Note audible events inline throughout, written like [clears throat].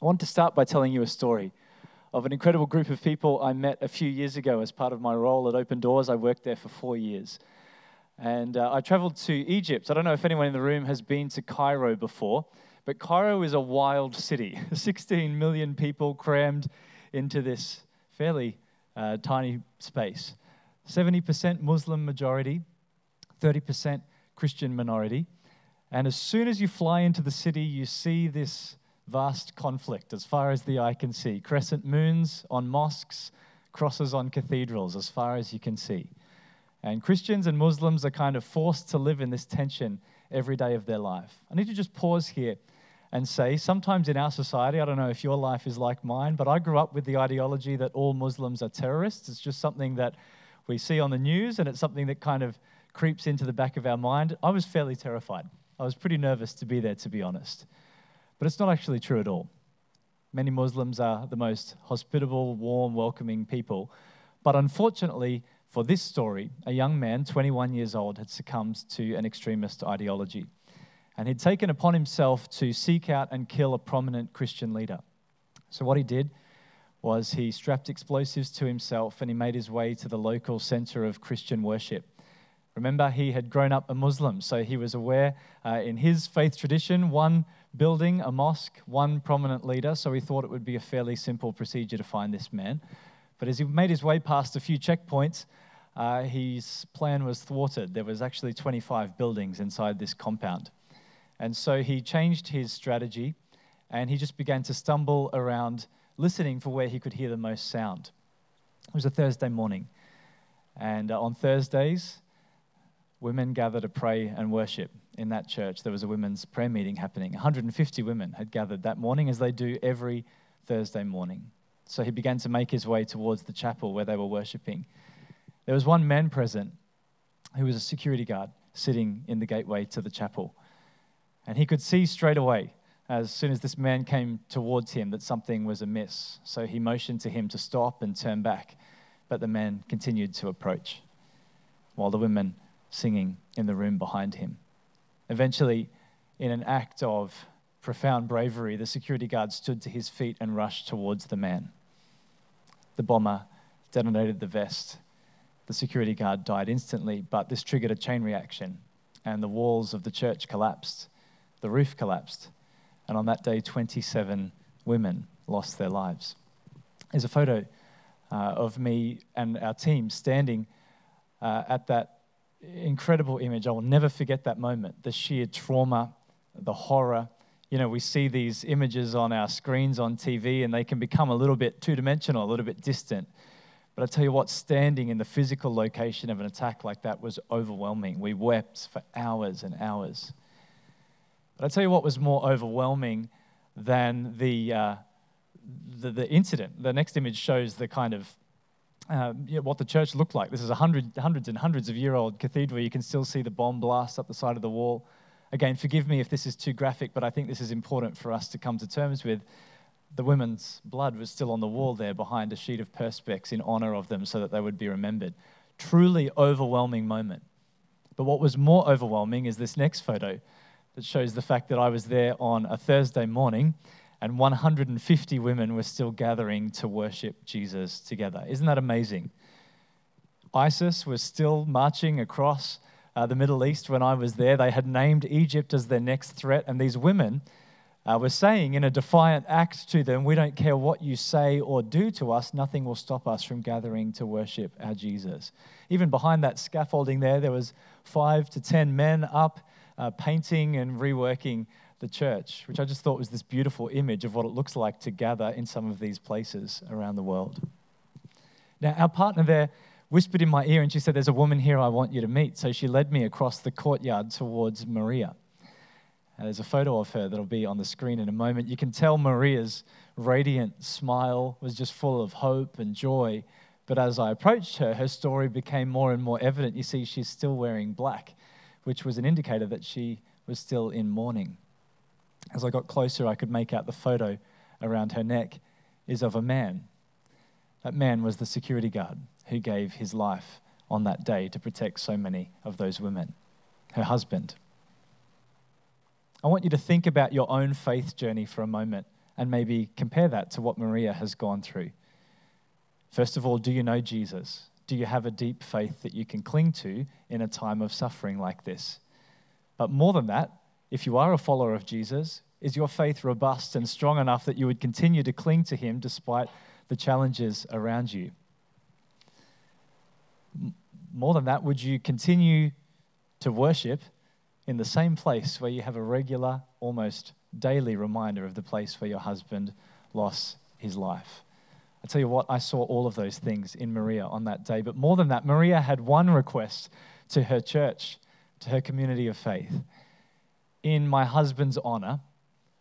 I want to start by telling you a story of an incredible group of people I met a few years ago as part of my role at Open Doors. I worked there for four years. And uh, I traveled to Egypt. I don't know if anyone in the room has been to Cairo before, but Cairo is a wild city [laughs] 16 million people crammed into this fairly uh, tiny space. 70% Muslim majority, 30% Christian minority. And as soon as you fly into the city, you see this vast conflict as far as the eye can see. Crescent moons on mosques, crosses on cathedrals, as far as you can see. And Christians and Muslims are kind of forced to live in this tension every day of their life. I need to just pause here and say sometimes in our society, I don't know if your life is like mine, but I grew up with the ideology that all Muslims are terrorists. It's just something that we see on the news and it's something that kind of creeps into the back of our mind. I was fairly terrified. I was pretty nervous to be there, to be honest. But it's not actually true at all. Many Muslims are the most hospitable, warm, welcoming people. But unfortunately, for this story, a young man, 21 years old, had succumbed to an extremist ideology. And he'd taken upon himself to seek out and kill a prominent Christian leader. So, what he did was he strapped explosives to himself and he made his way to the local center of Christian worship. Remember, he had grown up a Muslim, so he was aware uh, in his faith tradition, one building, a mosque, one prominent leader, so he thought it would be a fairly simple procedure to find this man. But as he made his way past a few checkpoints, uh, his plan was thwarted. There was actually 25 buildings inside this compound. And so he changed his strategy and he just began to stumble around listening for where he could hear the most sound. It was a Thursday morning. And uh, on Thursdays, women gather to pray and worship in that church. There was a women's prayer meeting happening. 150 women had gathered that morning, as they do every Thursday morning. So he began to make his way towards the chapel where they were worshiping. There was one man present who was a security guard sitting in the gateway to the chapel. And he could see straight away, as soon as this man came towards him, that something was amiss. So he motioned to him to stop and turn back. But the man continued to approach, while the women singing in the room behind him. Eventually, in an act of profound bravery, the security guard stood to his feet and rushed towards the man. The bomber detonated the vest. The security guard died instantly, but this triggered a chain reaction, and the walls of the church collapsed, the roof collapsed, and on that day, 27 women lost their lives. There's a photo uh, of me and our team standing uh, at that incredible image. I will never forget that moment the sheer trauma, the horror. You know, we see these images on our screens on TV and they can become a little bit two dimensional, a little bit distant. But I tell you what, standing in the physical location of an attack like that was overwhelming. We wept for hours and hours. But I tell you what was more overwhelming than the, uh, the, the incident. The next image shows the kind of uh, you know, what the church looked like. This is a hundred, hundreds and hundreds of year old cathedral. You can still see the bomb blasts up the side of the wall. Again, forgive me if this is too graphic, but I think this is important for us to come to terms with. The women's blood was still on the wall there behind a sheet of perspex in honor of them so that they would be remembered. Truly overwhelming moment. But what was more overwhelming is this next photo that shows the fact that I was there on a Thursday morning and 150 women were still gathering to worship Jesus together. Isn't that amazing? ISIS was still marching across uh, the Middle East when I was there. They had named Egypt as their next threat, and these women uh, were saying in a defiant act to them, We don't care what you say or do to us, nothing will stop us from gathering to worship our Jesus. Even behind that scaffolding there, there was five to ten men up uh, painting and reworking the church, which I just thought was this beautiful image of what it looks like to gather in some of these places around the world. Now, our partner there whispered in my ear and she said, There's a woman here I want you to meet. So she led me across the courtyard towards Maria. And there's a photo of her that'll be on the screen in a moment. You can tell Maria's radiant smile was just full of hope and joy. But as I approached her, her story became more and more evident. You see, she's still wearing black, which was an indicator that she was still in mourning. As I got closer, I could make out the photo around her neck is of a man. That man was the security guard who gave his life on that day to protect so many of those women, her husband. I want you to think about your own faith journey for a moment and maybe compare that to what Maria has gone through. First of all, do you know Jesus? Do you have a deep faith that you can cling to in a time of suffering like this? But more than that, if you are a follower of Jesus, is your faith robust and strong enough that you would continue to cling to him despite the challenges around you? More than that, would you continue to worship in the same place where you have a regular, almost daily reminder of the place where your husband lost his life? I tell you what, I saw all of those things in Maria on that day. But more than that, Maria had one request to her church, to her community of faith. In my husband's honor,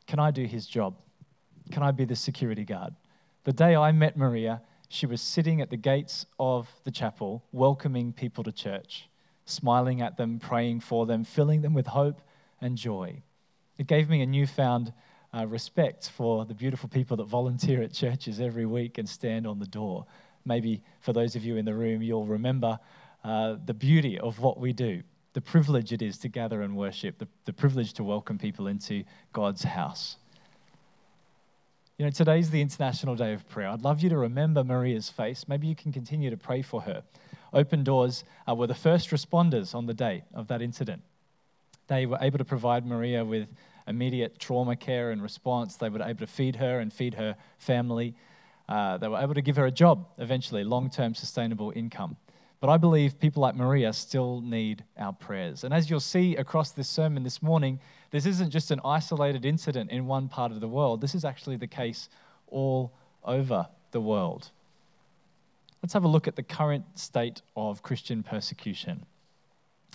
can I do his job? Can I be the security guard? The day I met Maria, she was sitting at the gates of the chapel, welcoming people to church, smiling at them, praying for them, filling them with hope and joy. It gave me a newfound uh, respect for the beautiful people that volunteer at churches every week and stand on the door. Maybe for those of you in the room, you'll remember uh, the beauty of what we do, the privilege it is to gather and worship, the, the privilege to welcome people into God's house. You know, today's the International Day of Prayer. I'd love you to remember Maria's face. Maybe you can continue to pray for her. Open Doors uh, were the first responders on the day of that incident. They were able to provide Maria with immediate trauma care and response. They were able to feed her and feed her family. Uh, they were able to give her a job eventually, long term sustainable income. But I believe people like Maria still need our prayers. And as you'll see across this sermon this morning, this isn't just an isolated incident in one part of the world. This is actually the case all over the world. Let's have a look at the current state of Christian persecution.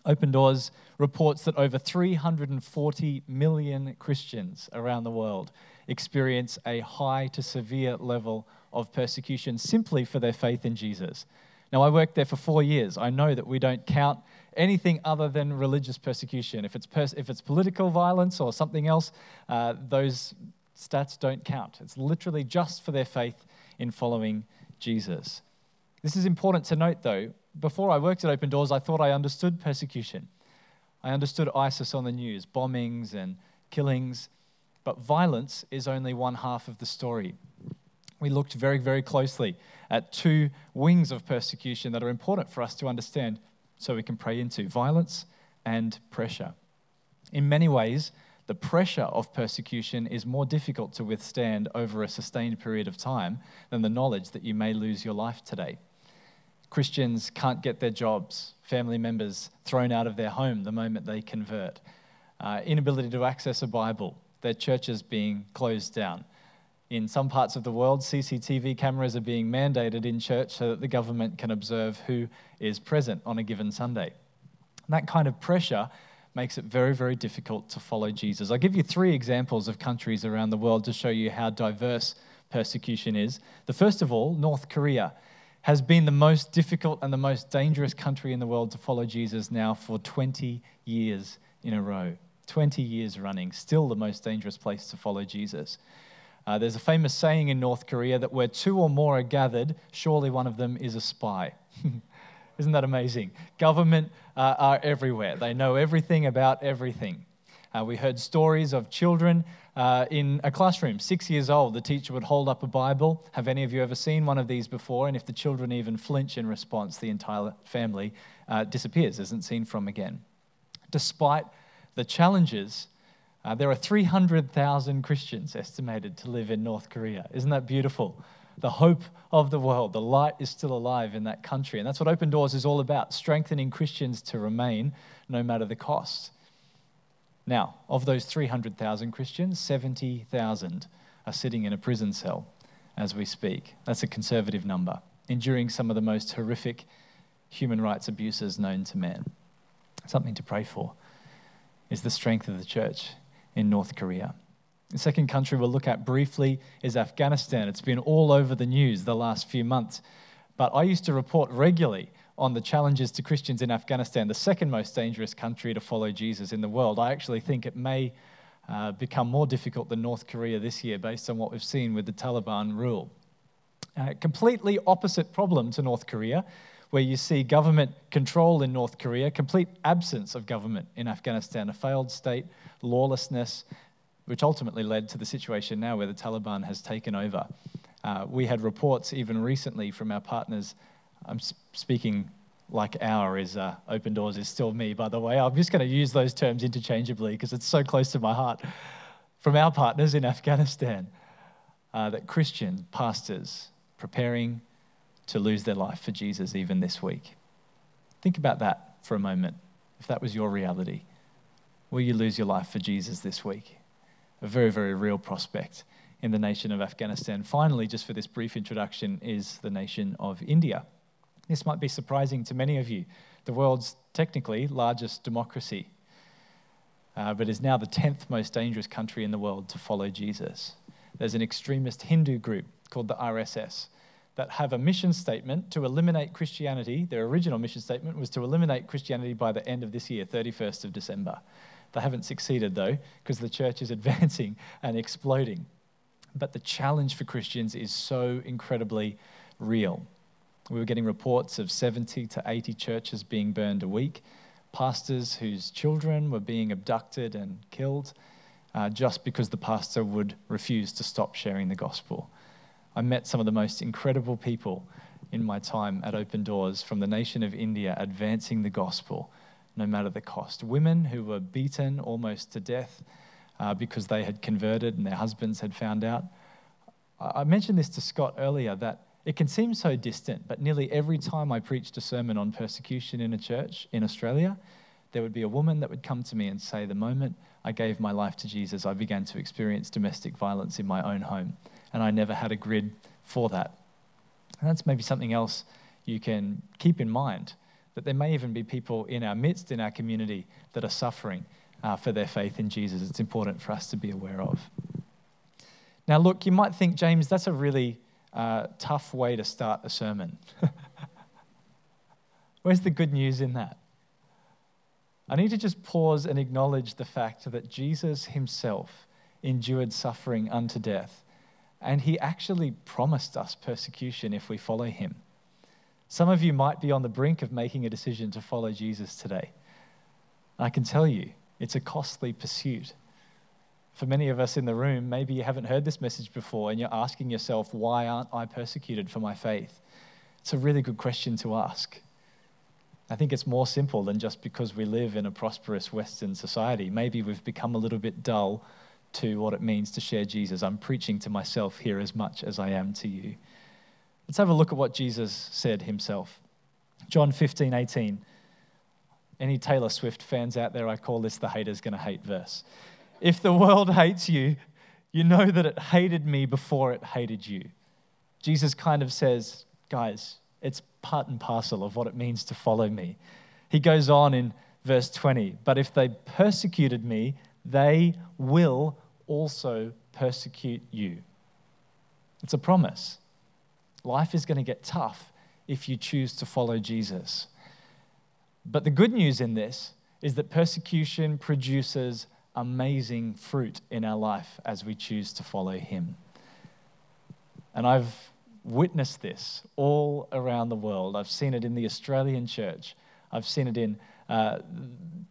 Open Doors reports that over 340 million Christians around the world experience a high to severe level of persecution simply for their faith in Jesus. Now, I worked there for four years. I know that we don't count anything other than religious persecution. If it's, pers- if it's political violence or something else, uh, those stats don't count. It's literally just for their faith in following Jesus. This is important to note, though before I worked at Open Doors, I thought I understood persecution. I understood ISIS on the news, bombings and killings, but violence is only one half of the story. We looked very, very closely at two wings of persecution that are important for us to understand so we can pray into violence and pressure. In many ways, the pressure of persecution is more difficult to withstand over a sustained period of time than the knowledge that you may lose your life today. Christians can't get their jobs, family members thrown out of their home the moment they convert, uh, inability to access a Bible, their churches being closed down. In some parts of the world, CCTV cameras are being mandated in church so that the government can observe who is present on a given Sunday. And that kind of pressure makes it very, very difficult to follow Jesus. I'll give you three examples of countries around the world to show you how diverse persecution is. The first of all, North Korea has been the most difficult and the most dangerous country in the world to follow Jesus now for 20 years in a row. 20 years running, still the most dangerous place to follow Jesus. Uh, there's a famous saying in North Korea that where two or more are gathered, surely one of them is a spy. [laughs] Isn't that amazing? Government uh, are everywhere, they know everything about everything. Uh, we heard stories of children uh, in a classroom, six years old. The teacher would hold up a Bible. Have any of you ever seen one of these before? And if the children even flinch in response, the entire family uh, disappears, isn't seen from again. Despite the challenges, uh, there are 300,000 Christians estimated to live in North Korea. Isn't that beautiful? The hope of the world, the light is still alive in that country. And that's what Open Doors is all about strengthening Christians to remain no matter the cost. Now, of those 300,000 Christians, 70,000 are sitting in a prison cell as we speak. That's a conservative number, enduring some of the most horrific human rights abuses known to man. Something to pray for is the strength of the church in North Korea. The second country we'll look at briefly is Afghanistan. It's been all over the news the last few months, but I used to report regularly on the challenges to Christians in Afghanistan, the second most dangerous country to follow Jesus in the world. I actually think it may uh, become more difficult than North Korea this year based on what we've seen with the Taliban rule. Uh, completely opposite problem to North Korea, where you see government control in North Korea, complete absence of government in Afghanistan, a failed state, lawlessness, which ultimately led to the situation now where the Taliban has taken over. Uh, we had reports even recently from our partners. I'm speaking like our is uh, open doors is still me, by the way. I'm just going to use those terms interchangeably because it's so close to my heart. From our partners in Afghanistan, uh, that Christian pastors preparing to lose their life for Jesus even this week. Think about that for a moment. If that was your reality, will you lose your life for Jesus this week? A very, very real prospect in the nation of Afghanistan. Finally, just for this brief introduction, is the nation of India. This might be surprising to many of you. The world's technically largest democracy, uh, but is now the 10th most dangerous country in the world to follow Jesus. There's an extremist Hindu group called the RSS that have a mission statement to eliminate Christianity. Their original mission statement was to eliminate Christianity by the end of this year, 31st of December. They haven't succeeded though, because the church is [laughs] advancing and exploding. But the challenge for Christians is so incredibly real. We were getting reports of 70 to 80 churches being burned a week, pastors whose children were being abducted and killed uh, just because the pastor would refuse to stop sharing the gospel. I met some of the most incredible people in my time at Open Doors from the nation of India advancing the gospel no matter the cost. Women who were beaten almost to death uh, because they had converted and their husbands had found out. I mentioned this to Scott earlier that it can seem so distant, but nearly every time I preached a sermon on persecution in a church in Australia, there would be a woman that would come to me and say, The moment I gave my life to Jesus, I began to experience domestic violence in my own home. And I never had a grid for that. And that's maybe something else you can keep in mind that there may even be people in our midst, in our community, that are suffering uh, for their faith in Jesus. It's important for us to be aware of. Now, look, you might think, James, that's a really uh, tough way to start a sermon. [laughs] Where's the good news in that? I need to just pause and acknowledge the fact that Jesus himself endured suffering unto death, and he actually promised us persecution if we follow him. Some of you might be on the brink of making a decision to follow Jesus today. I can tell you, it's a costly pursuit for many of us in the room, maybe you haven't heard this message before and you're asking yourself, why aren't I persecuted for my faith? It's a really good question to ask. I think it's more simple than just because we live in a prosperous Western society. Maybe we've become a little bit dull to what it means to share Jesus. I'm preaching to myself here as much as I am to you. Let's have a look at what Jesus said himself. John 15, 18. Any Taylor Swift fans out there, I call this the haters gonna hate verse. If the world [laughs] hates you, you know that it hated me before it hated you. Jesus kind of says, guys, it's part and parcel of what it means to follow me. He goes on in verse 20, but if they persecuted me, they will also persecute you. It's a promise. Life is going to get tough if you choose to follow Jesus. But the good news in this is that persecution produces amazing fruit in our life as we choose to follow Him. And I've witnessed this all around the world. I've seen it in the Australian church. I've seen it in uh,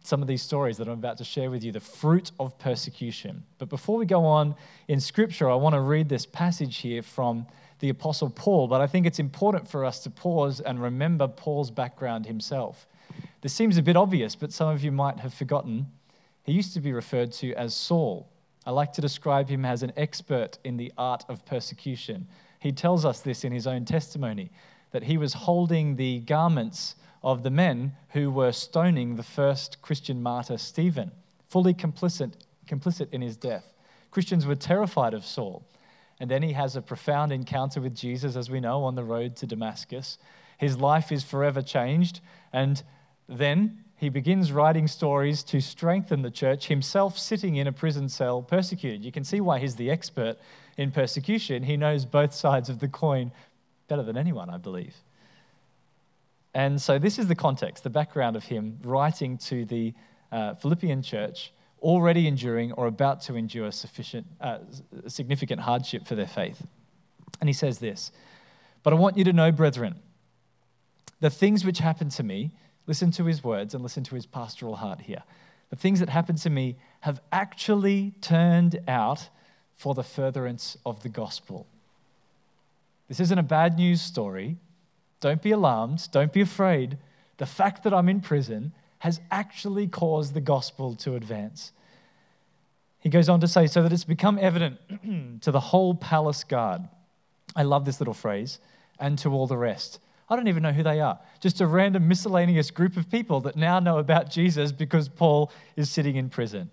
some of these stories that I'm about to share with you the fruit of persecution. But before we go on in Scripture, I want to read this passage here from the Apostle Paul. But I think it's important for us to pause and remember Paul's background himself. This seems a bit obvious, but some of you might have forgotten he used to be referred to as Saul. I like to describe him as an expert in the art of persecution. He tells us this in his own testimony that he was holding the garments of the men who were stoning the first Christian martyr, Stephen, fully complicit, complicit in his death. Christians were terrified of Saul. And then he has a profound encounter with Jesus, as we know, on the road to Damascus. His life is forever changed. And then he begins writing stories to strengthen the church, himself sitting in a prison cell persecuted. You can see why he's the expert in persecution. He knows both sides of the coin better than anyone, I believe. And so, this is the context, the background of him writing to the uh, Philippian church, already enduring or about to endure sufficient, uh, significant hardship for their faith. And he says this But I want you to know, brethren, the things which happened to me Listen to his words and listen to his pastoral heart here. the things that happened to me have actually turned out for the furtherance of the gospel. This isn't a bad news story. Don't be alarmed. Don't be afraid. The fact that I'm in prison has actually caused the gospel to advance. He goes on to say, so that it's become evident [clears throat] to the whole palace guard. I love this little phrase, and to all the rest. I don't even know who they are. Just a random miscellaneous group of people that now know about Jesus because Paul is sitting in prison.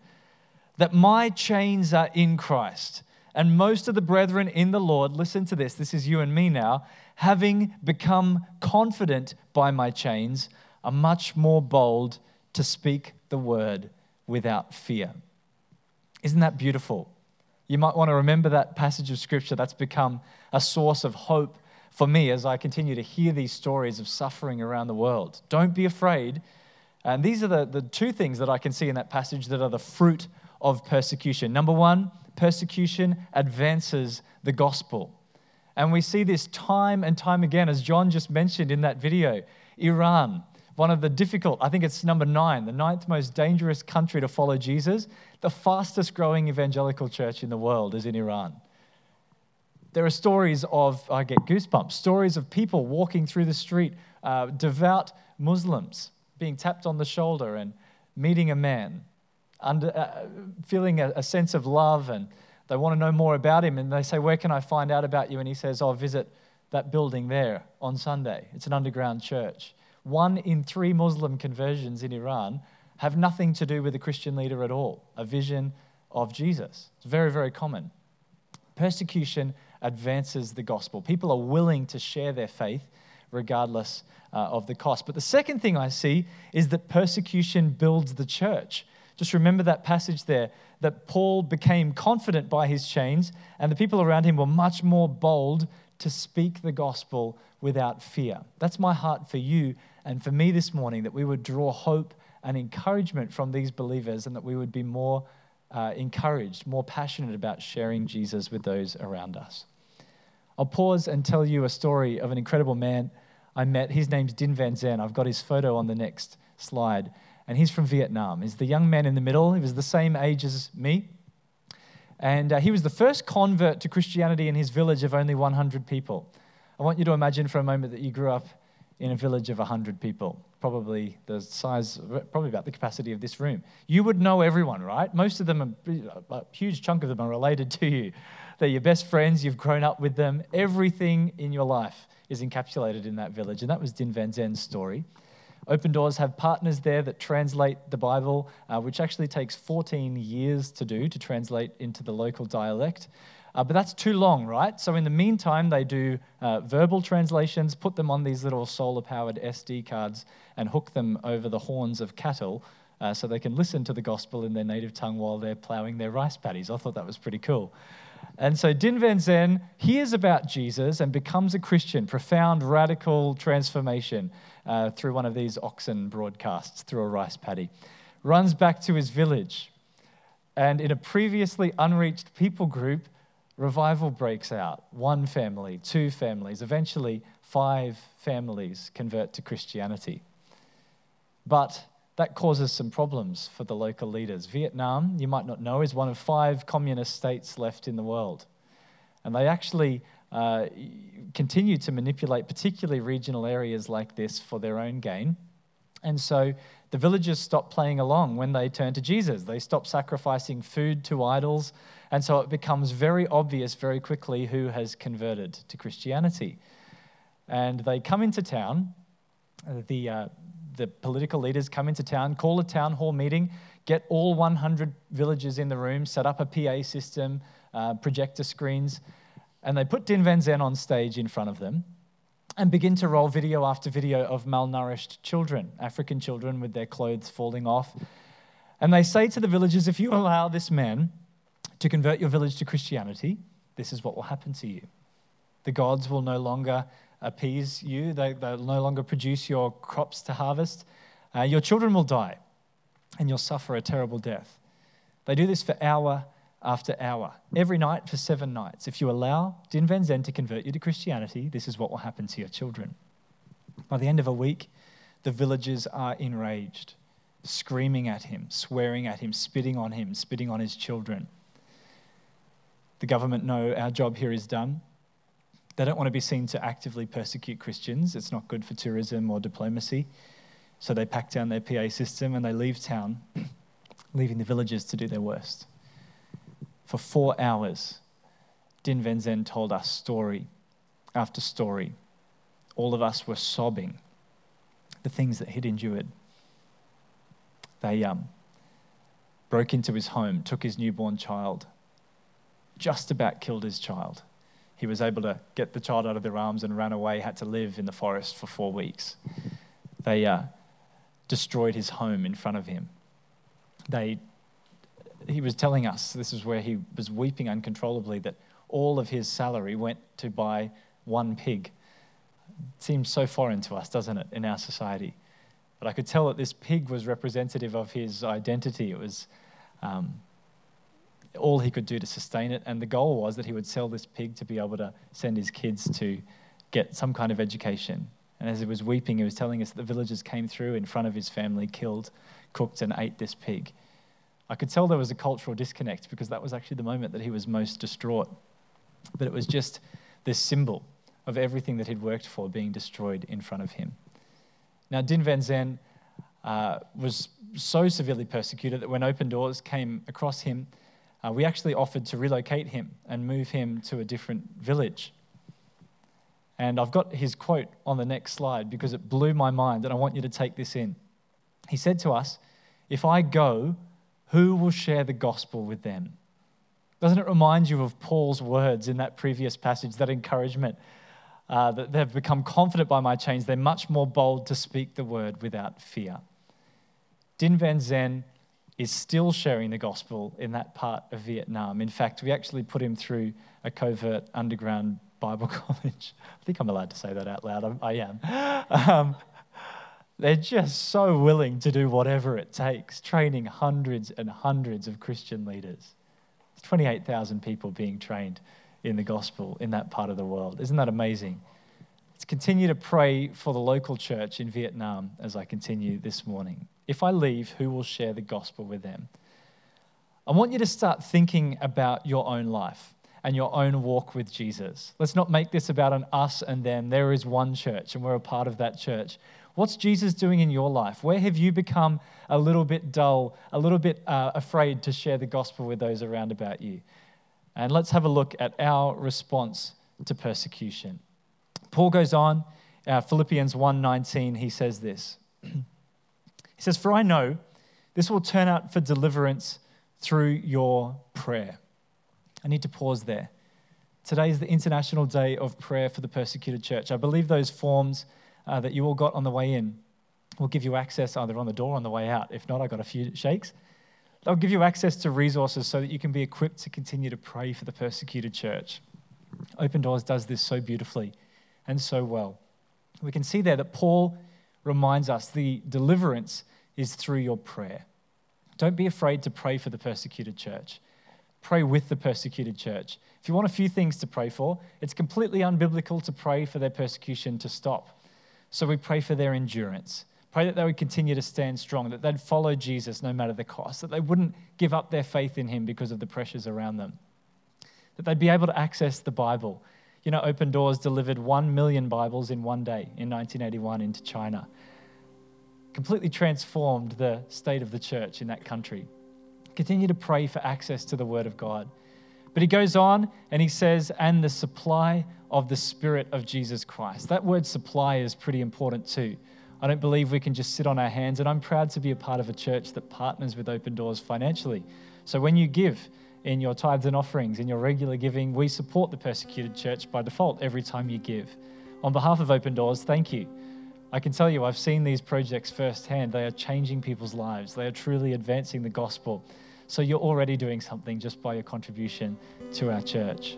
That my chains are in Christ. And most of the brethren in the Lord, listen to this, this is you and me now, having become confident by my chains, are much more bold to speak the word without fear. Isn't that beautiful? You might want to remember that passage of scripture that's become a source of hope for me as I continue to hear these stories of suffering around the world. Don't be afraid. And these are the, the two things that I can see in that passage that are the fruit of persecution. Number one, persecution advances the gospel. And we see this time and time again, as John just mentioned in that video. Iran, one of the difficult, I think it's number nine, the ninth most dangerous country to follow Jesus. The fastest growing evangelical church in the world is in Iran. There are stories of, I get goosebumps, stories of people walking through the street, uh, devout Muslims being tapped on the shoulder and meeting a man, under, uh, feeling a, a sense of love, and they want to know more about him. And they say, Where can I find out about you? And he says, Oh, visit that building there on Sunday. It's an underground church. One in three Muslim conversions in Iran have nothing to do with a Christian leader at all, a vision of Jesus. It's very, very common. Persecution advances the gospel. People are willing to share their faith regardless uh, of the cost. But the second thing I see is that persecution builds the church. Just remember that passage there that Paul became confident by his chains, and the people around him were much more bold to speak the gospel without fear. That's my heart for you and for me this morning that we would draw hope and encouragement from these believers and that we would be more uh, encouraged, more passionate about sharing Jesus with those around us. I'll pause and tell you a story of an incredible man I met. His name's Din Van Zen. I've got his photo on the next slide. And he's from Vietnam. He's the young man in the middle. He was the same age as me. And uh, he was the first convert to Christianity in his village of only 100 people. I want you to imagine for a moment that you grew up in a village of 100 people, probably the size, probably about the capacity of this room. You would know everyone, right? Most of them, are, a huge chunk of them are related [laughs] to you. They're your best friends, you've grown up with them. Everything in your life is encapsulated in that village. And that was Din Van Zen's story. Open Doors have partners there that translate the Bible, uh, which actually takes 14 years to do to translate into the local dialect. Uh, but that's too long, right? So in the meantime, they do uh, verbal translations, put them on these little solar powered SD cards, and hook them over the horns of cattle uh, so they can listen to the gospel in their native tongue while they're plowing their rice paddies. I thought that was pretty cool. And so Din Van Zen hears about Jesus and becomes a Christian, profound, radical transformation uh, through one of these oxen broadcasts through a rice paddy. Runs back to his village. And in a previously unreached people group, revival breaks out. One family, two families, eventually five families convert to Christianity. But that causes some problems for the local leaders. Vietnam, you might not know, is one of five communist states left in the world. And they actually uh, continue to manipulate, particularly regional areas like this, for their own gain. And so the villagers stop playing along when they turn to Jesus. They stop sacrificing food to idols. And so it becomes very obvious very quickly who has converted to Christianity. And they come into town. The, uh, the political leaders come into town, call a town hall meeting, get all 100 villagers in the room, set up a PA system, uh, projector screens, and they put Din Van Zen on stage in front of them and begin to roll video after video of malnourished children, African children with their clothes falling off. And they say to the villagers, if you allow this man to convert your village to Christianity, this is what will happen to you. The gods will no longer appease you, they, will no longer produce your crops to harvest. Uh, your children will die, and you'll suffer a terrible death. They do this for hour after hour, every night for seven nights. If you allow Din Van Zen to convert you to Christianity, this is what will happen to your children. By the end of a week, the villagers are enraged. screaming at him, swearing at him, spitting on him, spitting on his children. The government know our job here is done. They don't want to be seen to actively persecute Christians. It's not good for tourism or diplomacy. So they pack down their PA system and they leave town, [clears throat] leaving the villagers to do their worst. For four hours, Din Van told us story after story. All of us were sobbing the things that he'd endured. They um, broke into his home, took his newborn child, just about killed his child. He was able to get the child out of their arms and ran away, had to live in the forest for four weeks. They uh, destroyed his home in front of him. They, he was telling us, this is where he was weeping uncontrollably, that all of his salary went to buy one pig. It seems so foreign to us, doesn't it, in our society? But I could tell that this pig was representative of his identity. It was um, all he could do to sustain it. And the goal was that he would sell this pig to be able to send his kids to get some kind of education. And as he was weeping, he was telling us that the villagers came through in front of his family, killed, cooked, and ate this pig. I could tell there was a cultural disconnect because that was actually the moment that he was most distraught. But it was just this symbol of everything that he'd worked for being destroyed in front of him. Now, Din Van Zen uh, was so severely persecuted that when Open Doors came across him, uh, we actually offered to relocate him and move him to a different village. And I've got his quote on the next slide because it blew my mind, and I want you to take this in. He said to us, If I go, who will share the gospel with them? Doesn't it remind you of Paul's words in that previous passage, that encouragement? Uh, that they've become confident by my chains. They're much more bold to speak the word without fear. Din Van Zen is still sharing the gospel in that part of Vietnam. In fact, we actually put him through a covert underground Bible [laughs] college. I think I'm allowed to say that out loud. I am. [laughs] Um, they're just so willing to do whatever it takes, training hundreds and hundreds of Christian leaders. It's 28,000 people being trained in the gospel in that part of the world. Isn't that amazing? Let's continue to pray for the local church in Vietnam as I continue this morning. If I leave, who will share the gospel with them? I want you to start thinking about your own life and your own walk with Jesus. Let's not make this about an us and them. There is one church, and we're a part of that church. What's Jesus doing in your life? Where have you become a little bit dull, a little bit uh, afraid to share the gospel with those around about you? And let's have a look at our response to persecution. Paul goes on, uh, Philippians 1:19, he says this. [clears throat] he says, "For I know this will turn out for deliverance through your prayer." I need to pause there. Today is the International Day of Prayer for the Persecuted Church. I believe those forms uh, that you all got on the way in will give you access either on the door or on the way out. If not, I got a few shakes. They'll give you access to resources so that you can be equipped to continue to pray for the persecuted church. Open Doors does this so beautifully and so well. We can see there that Paul reminds us the deliverance is through your prayer. Don't be afraid to pray for the persecuted church. Pray with the persecuted church. If you want a few things to pray for, it's completely unbiblical to pray for their persecution to stop. So we pray for their endurance. Pray that they would continue to stand strong, that they'd follow Jesus no matter the cost, that they wouldn't give up their faith in him because of the pressures around them, that they'd be able to access the Bible. You know, Open Doors delivered 1 million Bibles in one day in 1981 into China. Completely transformed the state of the church in that country. Continue to pray for access to the Word of God. But he goes on and he says, and the supply of the Spirit of Jesus Christ. That word supply is pretty important too. I don't believe we can just sit on our hands, and I'm proud to be a part of a church that partners with Open Doors financially. So when you give in your tithes and offerings, in your regular giving, we support the persecuted church by default every time you give. On behalf of Open Doors, thank you. I can tell you, I've seen these projects firsthand. They are changing people's lives, they are truly advancing the gospel. So you're already doing something just by your contribution to our church.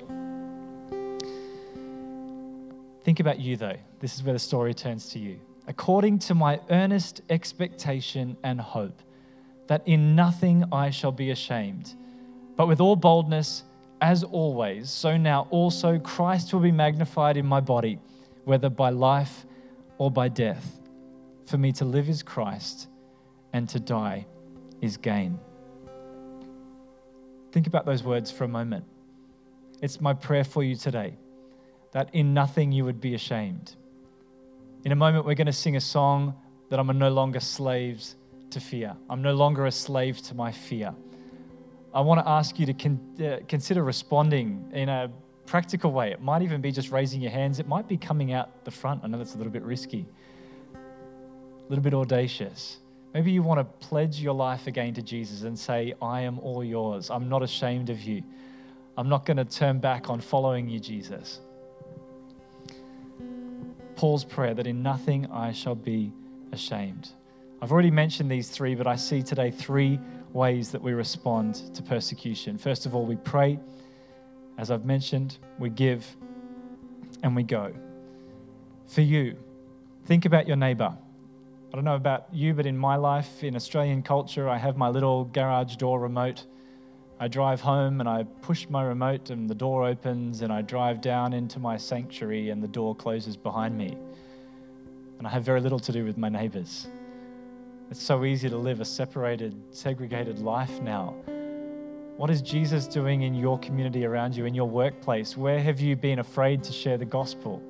Think about you, though. This is where the story turns to you. According to my earnest expectation and hope, that in nothing I shall be ashamed, but with all boldness, as always, so now also Christ will be magnified in my body, whether by life or by death. For me to live is Christ, and to die is gain. Think about those words for a moment. It's my prayer for you today that in nothing you would be ashamed. In a moment, we're going to sing a song that I'm no longer slaves to fear. I'm no longer a slave to my fear. I want to ask you to con- uh, consider responding in a practical way. It might even be just raising your hands, it might be coming out the front. I know that's a little bit risky, a little bit audacious. Maybe you want to pledge your life again to Jesus and say, I am all yours. I'm not ashamed of you. I'm not going to turn back on following you, Jesus. Paul's prayer that in nothing I shall be ashamed. I've already mentioned these three, but I see today three ways that we respond to persecution. First of all, we pray. As I've mentioned, we give and we go. For you, think about your neighbor. I don't know about you, but in my life, in Australian culture, I have my little garage door remote. I drive home and I push my remote, and the door opens, and I drive down into my sanctuary, and the door closes behind me. And I have very little to do with my neighbors. It's so easy to live a separated, segregated life now. What is Jesus doing in your community around you, in your workplace? Where have you been afraid to share the gospel?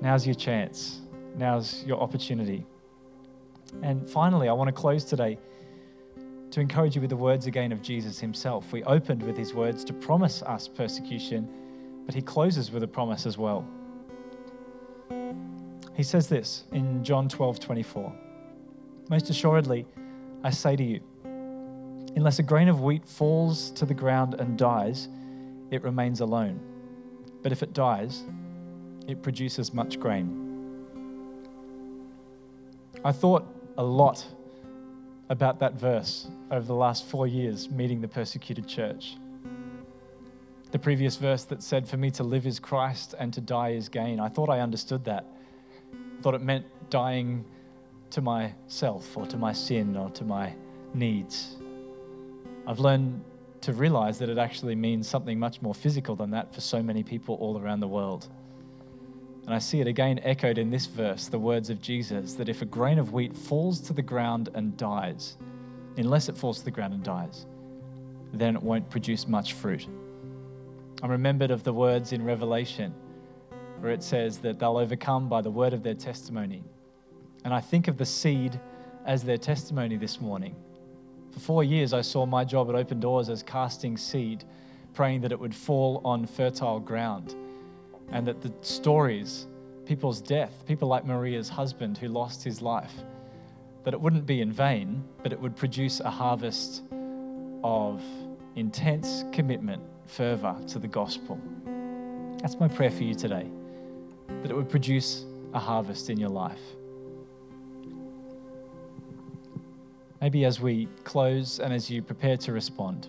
Now's your chance. Now's your opportunity. And finally, I want to close today to encourage you with the words again of Jesus himself. We opened with his words to promise us persecution, but he closes with a promise as well. He says this in John 12 24. Most assuredly, I say to you, unless a grain of wheat falls to the ground and dies, it remains alone. But if it dies, it produces much grain. I thought a lot about that verse over the last four years meeting the persecuted church. The previous verse that said, For me to live is Christ and to die is gain. I thought I understood that. Thought it meant dying to myself or to my sin or to my needs. I've learned to realize that it actually means something much more physical than that for so many people all around the world. And I see it again echoed in this verse, the words of Jesus, that if a grain of wheat falls to the ground and dies, unless it falls to the ground and dies, then it won't produce much fruit. I'm remembered of the words in Revelation where it says that they'll overcome by the word of their testimony. And I think of the seed as their testimony this morning. For four years, I saw my job at Open Doors as casting seed, praying that it would fall on fertile ground and that the stories, people's death, people like Maria's husband who lost his life, that it wouldn't be in vain, but it would produce a harvest of intense commitment, fervor to the gospel. That's my prayer for you today, that it would produce a harvest in your life. Maybe as we close and as you prepare to respond,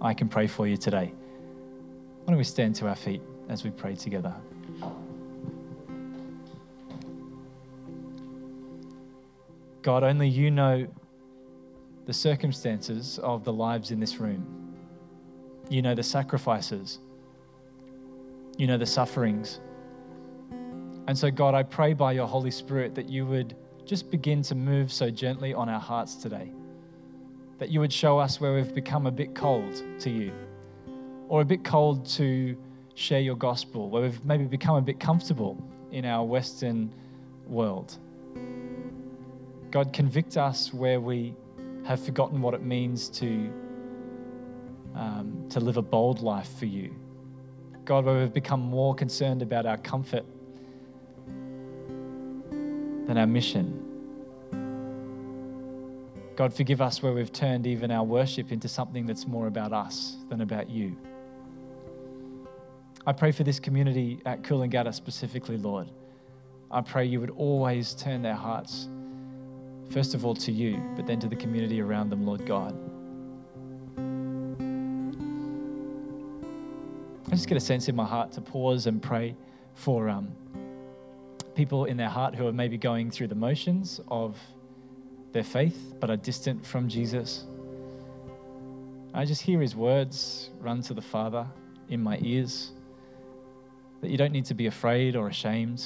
I can pray for you today. Why don't we stand to our feet as we pray together? God, only you know the circumstances of the lives in this room. You know the sacrifices. You know the sufferings. And so, God, I pray by your Holy Spirit that you would just begin to move so gently on our hearts today. That you would show us where we've become a bit cold to you, or a bit cold to share your gospel, where we've maybe become a bit comfortable in our Western world. God, convict us where we have forgotten what it means to, um, to live a bold life for you. God, where we've become more concerned about our comfort than our mission. God, forgive us where we've turned even our worship into something that's more about us than about you. I pray for this community at Coolangatta specifically, Lord. I pray you would always turn their hearts, first of all, to you, but then to the community around them, Lord God. I just get a sense in my heart to pause and pray for um, people in their heart who are maybe going through the motions of their faith but are distant from Jesus. I just hear his words run to the Father in my ears that you don't need to be afraid or ashamed.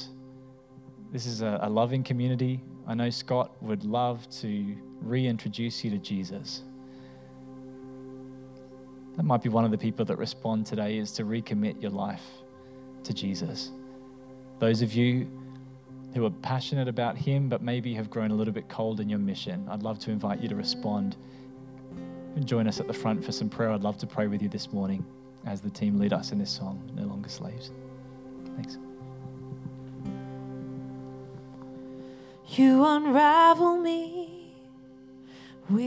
This is a, a loving community I know Scott would love to reintroduce you to Jesus. That might be one of the people that respond today is to recommit your life to Jesus. Those of you who are passionate about Him but maybe have grown a little bit cold in your mission, I'd love to invite you to respond and join us at the front for some prayer. I'd love to pray with you this morning as the team lead us in this song, No Longer Slaves. Thanks. You unravel me